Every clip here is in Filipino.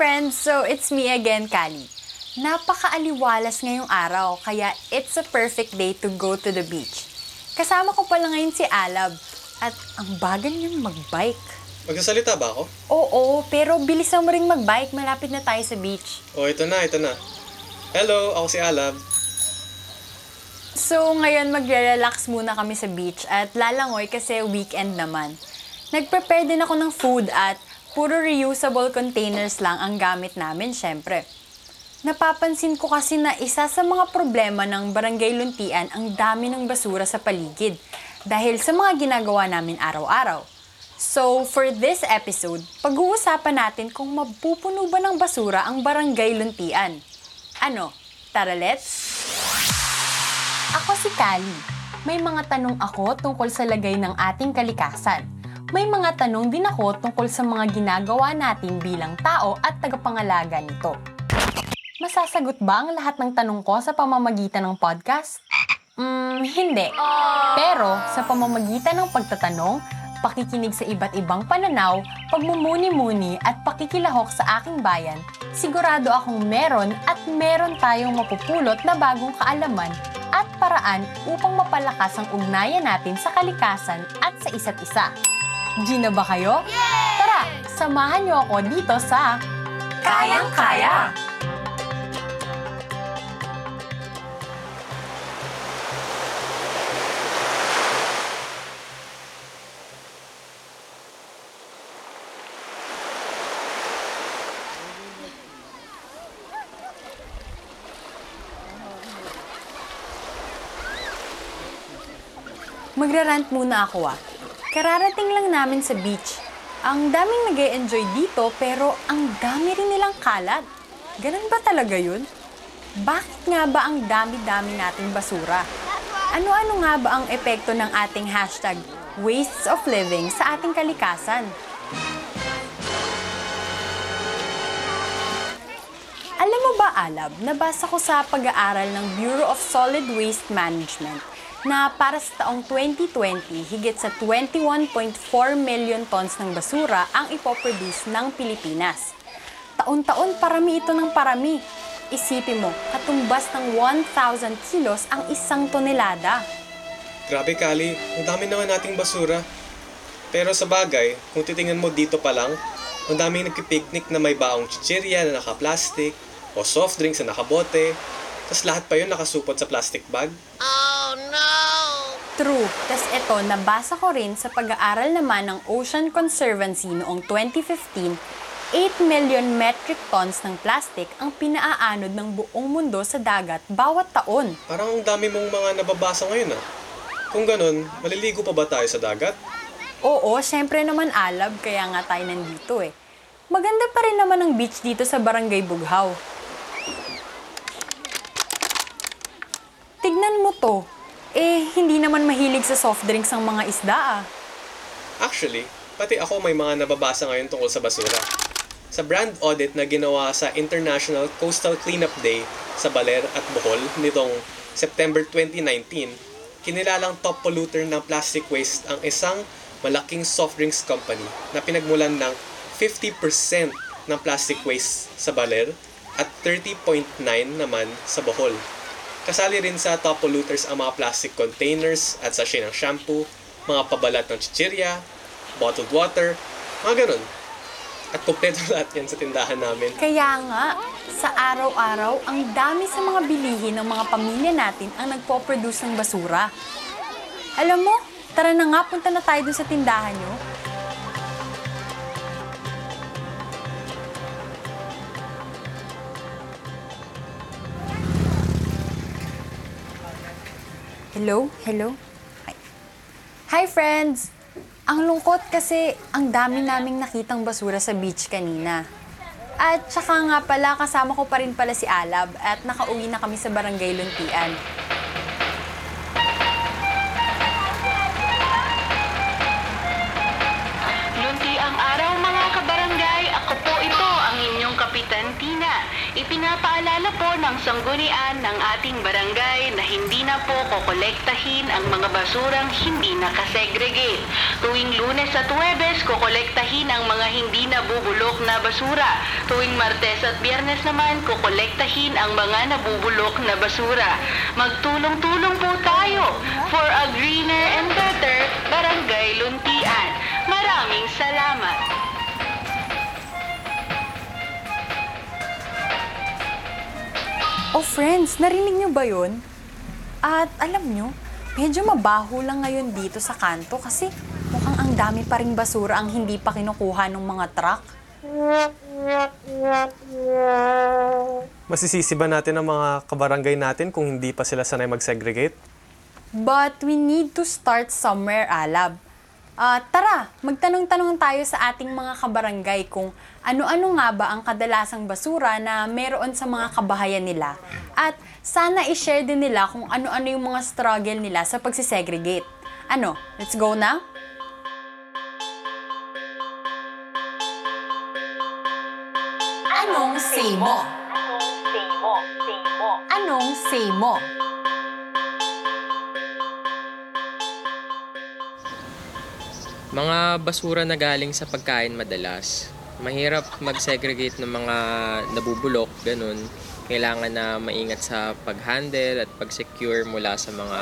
friends! So, it's me again, Kali. Napakaaliwalas ngayong araw, kaya it's a perfect day to go to the beach. Kasama ko pala ngayon si Alab, at ang bagal niyang magbike. Magsasalita ba ako? Oo, pero bilisan mo ring magbike, malapit na tayo sa beach. Oh, ito na, ito na. Hello, ako si Alab. So, ngayon magre-relax muna kami sa beach at lalangoy kasi weekend naman. Nag-prepare din ako ng food at puro reusable containers lang ang gamit namin, syempre. Napapansin ko kasi na isa sa mga problema ng Barangay Luntian ang dami ng basura sa paligid dahil sa mga ginagawa namin araw-araw. So, for this episode, pag-uusapan natin kung mapupuno ba ng basura ang Barangay Luntian. Ano? Tara, let's? Ako si Kali. May mga tanong ako tungkol sa lagay ng ating kalikasan. May mga tanong din ako tungkol sa mga ginagawa natin bilang tao at tagapangalaga nito. Masasagot ba ang lahat ng tanong ko sa pamamagitan ng podcast? Hmm, hindi. Pero sa pamamagitan ng pagtatanong, pakikinig sa iba't ibang pananaw, pagmumuni-muni at pakikilahok sa aking bayan, sigurado akong meron at meron tayong mapupulot na bagong kaalaman at paraan upang mapalakas ang ugnayan natin sa kalikasan at sa isa't isa. G na ba kayo? Tara, samahan niyo ako dito sa Kayang-Kaya! Magrarant muna ako ah. Kararating lang namin sa beach. Ang daming nag enjoy dito pero ang dami rin nilang kalat. Ganun ba talaga yun? Bakit nga ba ang dami-dami nating basura? Ano-ano nga ba ang epekto ng ating hashtag wastes of living sa ating kalikasan? Alam mo ba, Alab, nabasa ko sa pag-aaral ng Bureau of Solid Waste Management na para sa taong 2020, higit sa 21.4 million tons ng basura ang ipoproduce ng Pilipinas. Taon-taon parami ito ng parami. Isipin mo, katumbas ng 1,000 kilos ang isang tonelada. Grabe, Kali. Ang dami naman nating basura. Pero sa bagay, kung titingnan mo dito pa lang, ang daming nagpipiknik na may baong chichirya na naka-plastic, o soft drinks na nakabote, tapos lahat pa yun nakasupot sa plastic bag. True. Tapos ito, nabasa ko rin sa pag-aaral naman ng Ocean Conservancy noong 2015, 8 million metric tons ng plastic ang pinaaanod ng buong mundo sa dagat bawat taon. Parang ang dami mong mga nababasa ngayon ah. Kung ganun, maliligo pa ba tayo sa dagat? Oo, syempre naman alab, kaya nga tayo nandito eh. Maganda pa rin naman ang beach dito sa Barangay Bughaw. Tignan mo to. Eh, hindi naman mahilig sa soft drinks ang mga isda ah. Actually, pati ako may mga nababasa ngayon tungkol sa basura. Sa brand audit na ginawa sa International Coastal Cleanup Day sa Baler at Bohol nitong September 2019, kinilalang top polluter ng plastic waste ang isang malaking soft drinks company na pinagmulan ng 50% ng plastic waste sa Baler at 30.9 naman sa Bohol. Kasali rin sa top polluters ang mga plastic containers at sachet ng shampoo, mga pabalat ng chichirya, bottled water, mga ganun. At kompleto lahat yan sa tindahan namin. Kaya nga, sa araw-araw, ang dami sa mga bilihin ng mga pamilya natin ang nagpo-produce ng basura. Alam mo, tara na nga, punta na tayo dun sa tindahan nyo. Hello? Hello? Hi. Hi, friends! Ang lungkot kasi ang dami naming nakitang basura sa beach kanina. At saka nga pala, kasama ko pa rin pala si Alab at nakauwi na kami sa Barangay Luntian. Ipinapaalala po ng sanggunian ng ating barangay na hindi na po kokolektahin ang mga basurang hindi nakasegregate. Tuwing lunes at Huwebes, kokolektahin ang mga hindi nabubulok na basura. Tuwing Martes at Biyernes naman, kokolektahin ang mga nabubulok na basura. Magtulong-tulong po tayo for a greener and better Barangay Luntian. Maraming salamat! Oh friends, narinig nyo ba yun? At alam nyo, medyo mabaho lang ngayon dito sa kanto kasi mukhang ang dami pa ring basura ang hindi pa kinukuha ng mga truck. Masisisi ba natin ang mga kabarangay natin kung hindi pa sila sanay mag-segregate? But we need to start somewhere, Alab. Ah, tara, magtanong-tanong tayo sa ating mga kabarangay kung ano-ano nga ba ang kadalasang basura na meron sa mga kabahayan nila. At sana i-share din nila kung ano-ano yung mga struggle nila sa pagsisegregate. Ano, let's go na? Anong say mo? Anong say mo? Mga basura na galing sa pagkain madalas. Mahirap mag-segregate ng mga nabubulok, ganun. Kailangan na maingat sa pag-handle at pag-secure mula sa mga,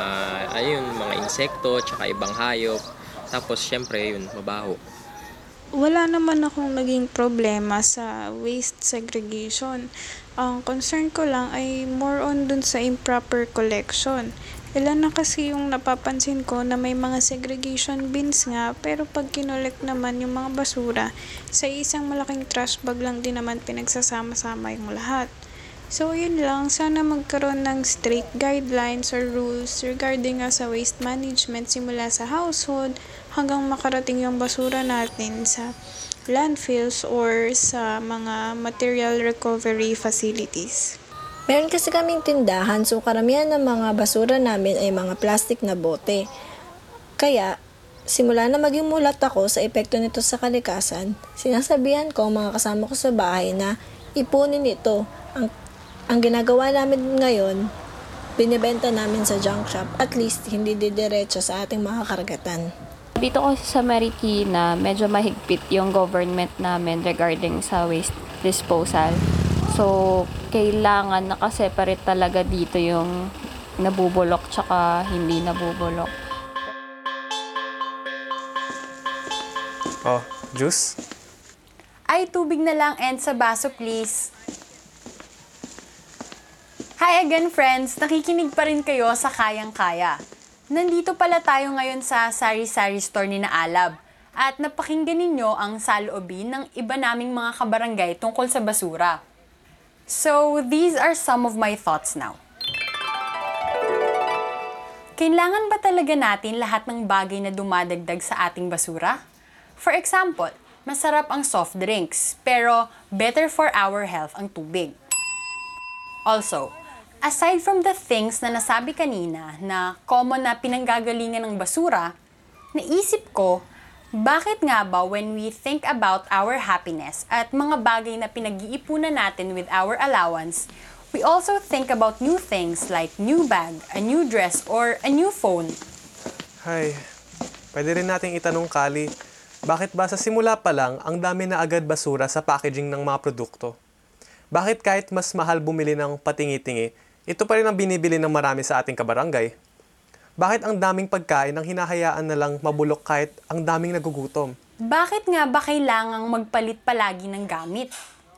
ayun, mga insekto, tsaka ibang hayop. Tapos, syempre, yun, mabaho. wala naman akong naging problema sa waste segregation. Ang concern ko lang ay more on dun sa improper collection. Ilan na kasi yung napapansin ko na may mga segregation bins nga pero pag kinolect naman yung mga basura, sa isang malaking trash bag lang din naman pinagsasama-sama yung lahat. So, yun lang. Sana magkaroon ng strict guidelines or rules regarding nga sa waste management simula sa household hanggang makarating yung basura natin sa landfills or sa mga material recovery facilities. Meron kasi kaming tindahan so karamihan ng mga basura namin ay mga plastic na bote. Kaya, simula na maging mulat ako sa epekto nito sa kalikasan, sinasabihan ko mga kasama ko sa bahay na ipunin ito. Ang, ang ginagawa namin ngayon, binibenta namin sa junk shop, at least hindi didiretso sa ating mga karagatan. Dito kasi sa Marikina, medyo mahigpit yung government namin regarding sa waste disposal. So, kailangan nakaseparate talaga dito yung nabubulok tsaka hindi nabubulok. Oh, juice? Ay, tubig na lang and sa baso please. Hi again friends! Nakikinig pa rin kayo sa Kayang Kaya. Nandito pala tayo ngayon sa Sari-Sari Store ni na Alab. At napakinggan ninyo ang saloobin ng iba naming mga kabarangay tungkol sa basura. So, these are some of my thoughts now. Kailangan ba talaga natin lahat ng bagay na dumadagdag sa ating basura? For example, masarap ang soft drinks, pero better for our health ang tubig. Also, aside from the things na nasabi kanina na common na pinanggagalingan ng basura, naisip ko, bakit nga ba when we think about our happiness at mga bagay na pinag-iipunan natin with our allowance, we also think about new things like new bag, a new dress, or a new phone. Hay, pwede rin nating itanong Kali, bakit ba sa simula pa lang ang dami na agad basura sa packaging ng mga produkto? Bakit kahit mas mahal bumili ng patingi-tingi, ito pa rin ang binibili ng marami sa ating kabarangay? Bakit ang daming pagkain ang hinahayaan na lang mabulok kahit ang daming nagugutom? Bakit nga ba kailangang magpalit palagi ng gamit?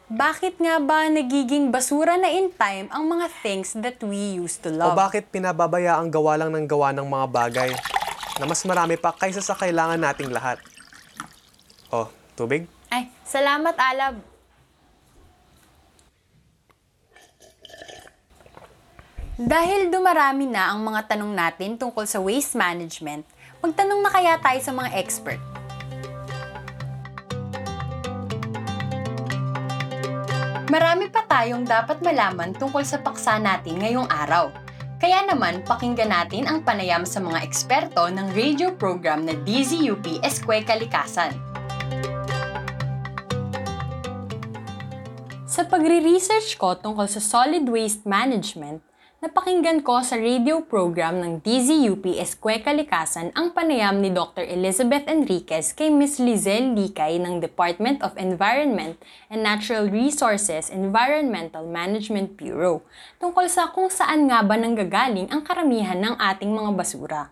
Bakit nga ba nagiging basura na in time ang mga things that we used to O love? bakit pinababaya ang gawa lang ng gawa ng mga bagay na mas marami pa kaysa sa kailangan nating lahat? Oh, tubig? Ay, salamat Alab. Dahil dumarami na ang mga tanong natin tungkol sa waste management, magtanong na kaya tayo sa mga expert. Marami pa tayong dapat malaman tungkol sa paksa natin ngayong araw. Kaya naman, pakinggan natin ang panayam sa mga eksperto ng radio program na DZUP Eskway Kalikasan. Sa pagre-research ko tungkol sa solid waste management, napakinggan ko sa radio program ng DZUP Esque Kalikasan ang panayam ni Dr. Elizabeth Enriquez kay Ms. Lizelle Likay ng Department of Environment and Natural Resources Environmental Management Bureau tungkol sa kung saan nga ba nanggagaling ang karamihan ng ating mga basura.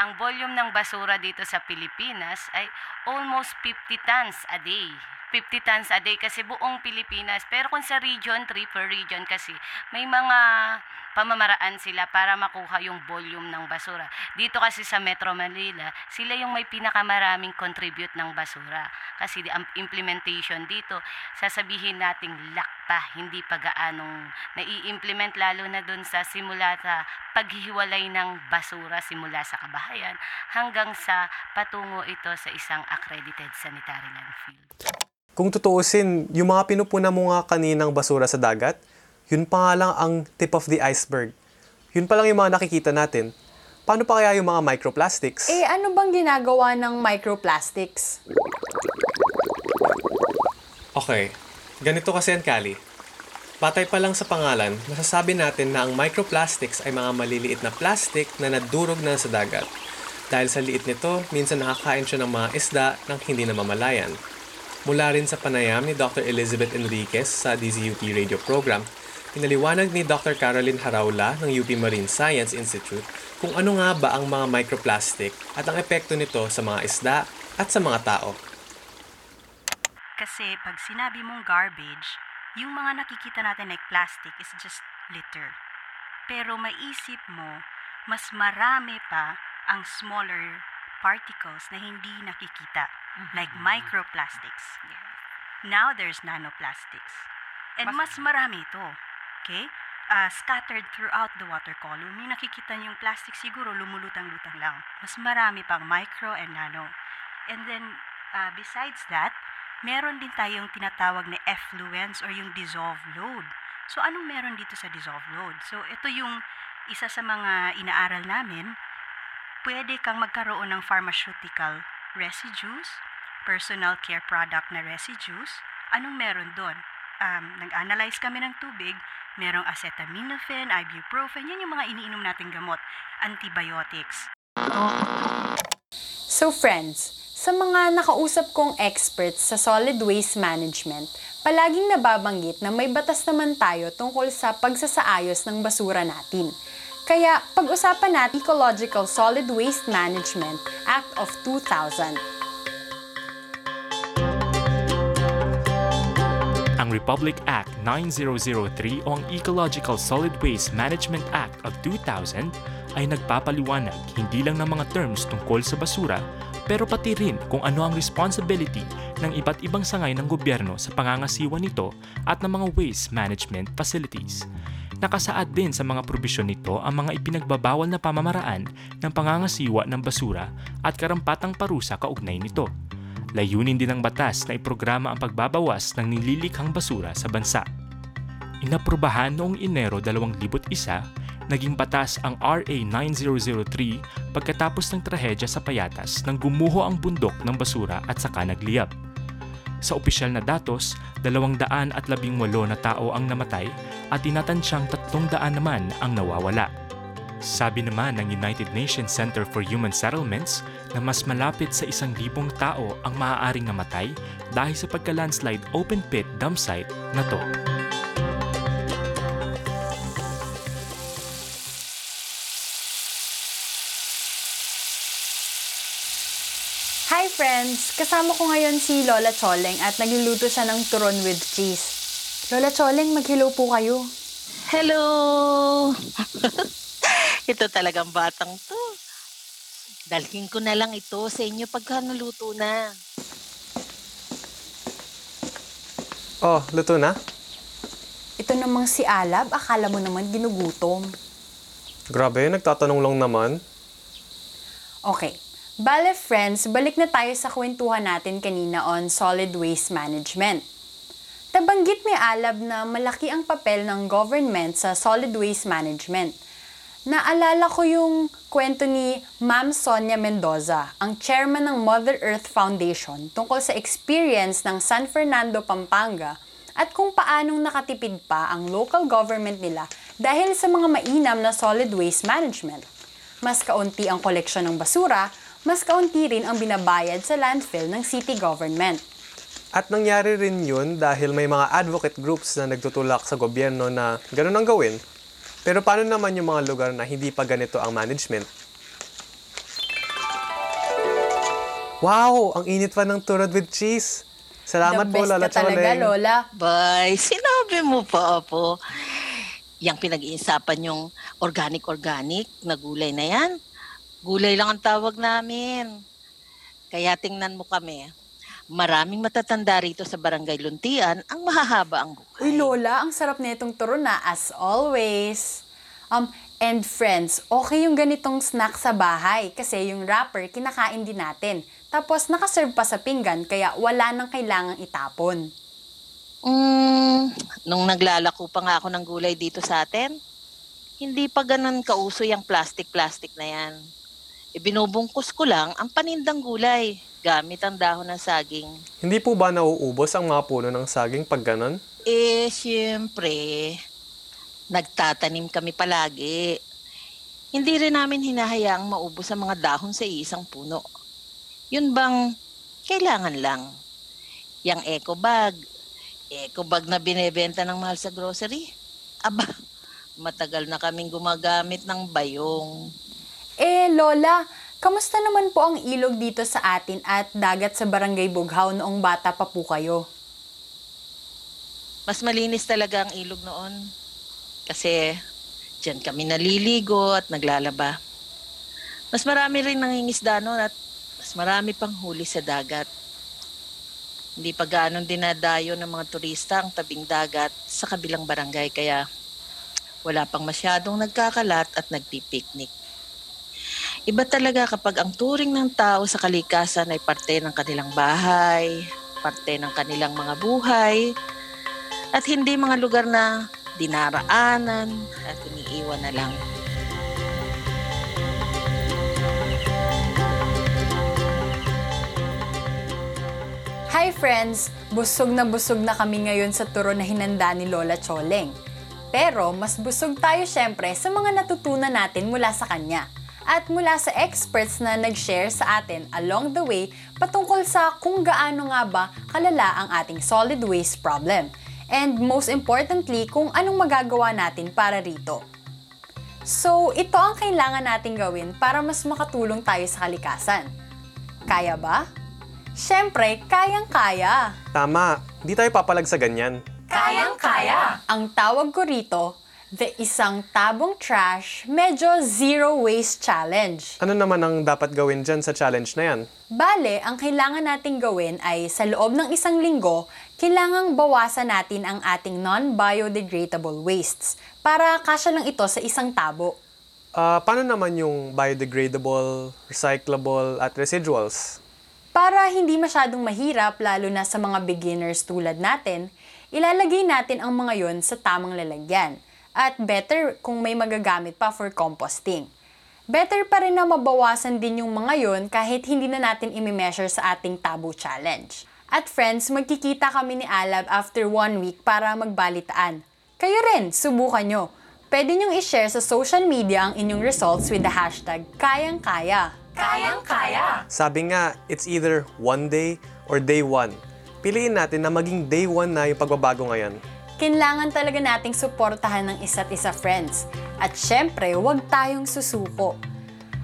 Ang volume ng basura dito sa Pilipinas ay almost 50 tons a day. 50 tons a day kasi buong Pilipinas. Pero kung sa region, 3 per region kasi, may mga pamamaraan sila para makuha yung volume ng basura. Dito kasi sa Metro Manila, sila yung may pinakamaraming contribute ng basura. Kasi ang implementation dito, sasabihin nating lakpa, hindi pa gaanong nai-implement lalo na dun sa simula sa paghihiwalay ng basura simula sa kabahayan hanggang sa patungo ito sa isang accredited sanitary landfill. Kung tutuusin, yung mga pinupuna mo nga kaninang basura sa dagat, yun pa nga lang ang tip of the iceberg. Yun pa lang yung mga nakikita natin. Paano pa kaya yung mga microplastics? Eh, ano bang ginagawa ng microplastics? Okay, ganito kasi yan, Kali. Patay pa lang sa pangalan, masasabi natin na ang microplastics ay mga maliliit na plastic na nadurog na sa dagat. Dahil sa liit nito, minsan nakakain siya ng mga isda nang hindi namamalayan. Mula rin sa panayam ni Dr. Elizabeth Enriquez sa DZUP radio program, pinaliwanag ni Dr. Caroline Haraula ng UP Marine Science Institute kung ano nga ba ang mga microplastic at ang epekto nito sa mga isda at sa mga tao. Kasi pag sinabi mong garbage, yung mga nakikita natin like plastic is just litter. Pero maisip mo, mas marami pa ang smaller particles na hindi nakikita, like microplastics. Now there's nanoplastics. And mas marami ito. Okay? Ah, scattered throughout the water column. Yung nakikita niyong plastic siguro lumulutang-lutang lang. Mas marami pang micro and nano. And then, ah, besides that, meron din tayong tinatawag na effluents or yung dissolved load. So, anong meron dito sa dissolved load? So, ito yung isa sa mga inaaral namin. Pwede kang magkaroon ng pharmaceutical residues, personal care product na residues. Anong meron doon? Um, nag-analyze kami ng tubig, merong acetaminophen, ibuprofen, yan yung mga iniinom nating gamot, antibiotics. So friends, sa mga nakausap kong experts sa solid waste management, palaging nababanggit na may batas naman tayo tungkol sa pagsasaayos ng basura natin. Kaya pag-usapan natin Ecological Solid Waste Management Act of 2000. Ang Republic Act 9003 o ang Ecological Solid Waste Management Act of 2000 ay nagpapaliwanag hindi lang ng mga terms tungkol sa basura pero pati rin kung ano ang responsibility ng iba't ibang sangay ng gobyerno sa pangangasiwa nito at ng mga waste management facilities. Nakasaad din sa mga probisyon nito ang mga ipinagbabawal na pamamaraan ng pangangasiwa ng basura at karampatang parusa kaugnay nito. Layunin din ng batas na iprograma ang pagbabawas ng nililikhang basura sa bansa. Inaprubahan noong Enero 2001, naging batas ang RA 9003 pagkatapos ng trahedya sa Payatas nang gumuho ang bundok ng basura at saka nagliyab. Sa opisyal na datos, 218 na tao ang namatay at tinatansyang 300 naman ang nawawala. Sabi naman ng United Nations Center for Human Settlements na mas malapit sa isang libong tao ang maaaring namatay dahil sa pagka-landslide open pit dump site na to. Hi friends! Kasama ko ngayon si Lola Choleng at nagluluto siya ng turon with cheese. Lola Choleng, maghilo po kayo. Hello! ito talagang batang to. Dalhin ko na lang ito sa inyo pagka naluto na. Oh, luto na? Ito namang si Alab, akala mo naman ginugutom. Grabe, nagtatanong lang naman. Okay. Bale friends, balik na tayo sa kwentuhan natin kanina on solid waste management. Tabanggit ni Alab na malaki ang papel ng government sa solid waste management. Naalala ko yung kwento ni Ma'am Sonia Mendoza, ang chairman ng Mother Earth Foundation tungkol sa experience ng San Fernando, Pampanga at kung paanong nakatipid pa ang local government nila dahil sa mga mainam na solid waste management. Mas kaunti ang koleksyon ng basura, mas kaunti rin ang binabayad sa landfill ng city government. At nangyari rin yun dahil may mga advocate groups na nagtutulak sa gobyerno na ganun ang gawin. Pero paano naman yung mga lugar na hindi pa ganito ang management? Wow! Ang init pa ng turod with cheese! Salamat The po, best Lola ka talaga, Choleng. Lola. Bay, sinabi mo pa, Apo. Yang pinag-iinsapan yung organic-organic na gulay na yan. Gulay lang ang tawag namin. Kaya tingnan mo kami. Maraming matatanda rito sa Barangay Luntian ang mahahaba ang buhay. Uy, Lola, ang sarap na itong turo na as always. Um, and friends, okay yung ganitong snack sa bahay kasi yung wrapper kinakain din natin. Tapos nakaserve pa sa pinggan kaya wala nang kailangang itapon. Mm, nung naglalako pa nga ako ng gulay dito sa atin, hindi pa ganun kauso yung plastic-plastic na yan. Ibinubungkus ko lang ang panindang gulay gamit ang dahon ng saging. Hindi po ba nauubos ang mga puno ng saging pag ganon? Eh, siyempre, nagtatanim kami palagi. Hindi rin namin hinahayaang maubos ang mga dahon sa isang puno. Yun bang kailangan lang. Yang eco bag, eco bag na binebenta ng mahal sa grocery. Aba, matagal na kaming gumagamit ng bayong. Eh, Lola, kamusta naman po ang ilog dito sa atin at dagat sa Barangay Bughaw noong bata pa po kayo? Mas malinis talaga ang ilog noon. Kasi diyan kami naliligo at naglalaba. Mas marami rin nangingisda noon at mas marami pang huli sa dagat. Hindi pa gaano dinadayo ng mga turista ang tabing dagat sa kabilang barangay kaya wala pang masyadong nagkakalat at nagpipiknik. Iba talaga kapag ang turing ng tao sa kalikasan ay parte ng kanilang bahay, parte ng kanilang mga buhay, at hindi mga lugar na dinaraanan at iniiwan na lang. Hi friends! Busog na busog na kami ngayon sa turo na hinanda ni Lola Choleng. Pero mas busog tayo syempre sa mga natutunan natin mula sa kanya at mula sa experts na nag-share sa atin along the way patungkol sa kung gaano nga ba kalala ang ating solid waste problem. And most importantly, kung anong magagawa natin para rito. So, ito ang kailangan nating gawin para mas makatulong tayo sa kalikasan. Kaya ba? Siyempre, kayang-kaya. Tama, hindi tayo papalag sa ganyan. Kayang-kaya! Ang tawag ko rito, the isang tabong trash, medyo zero waste challenge. Ano naman ang dapat gawin dyan sa challenge na yan? Bale, ang kailangan nating gawin ay sa loob ng isang linggo, kailangang bawasan natin ang ating non-biodegradable wastes para kasya lang ito sa isang tabo. Ah, paano naman yung biodegradable, recyclable, at residuals? Para hindi masyadong mahirap lalo na sa mga beginners tulad natin, ilalagay natin ang mga yon sa tamang lalagyan. At better kung may magagamit pa for composting. Better pa rin na mabawasan din yung mga yon kahit hindi na natin imi-measure sa ating Tabo Challenge. At friends, magkikita kami ni Alab after one week para magbalitaan. Kayo rin, subukan nyo. Pwede nyong i-share sa social media ang inyong results with the hashtag Kayang-Kaya. Kayang-Kaya! Sabi nga, it's either one day or day one. Piliin natin na maging day one na yung pagbabago ngayon. Kailangan talaga nating suportahan ng isa't isa friends. At syempre, huwag tayong susuko.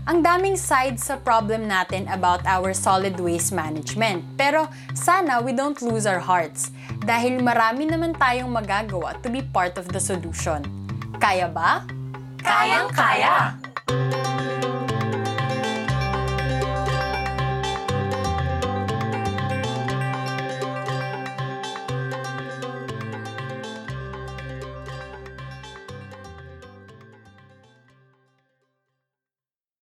Ang daming sides sa problem natin about our solid waste management. Pero sana we don't lose our hearts dahil marami naman tayong magagawa to be part of the solution. Kaya ba? Kayang-kaya!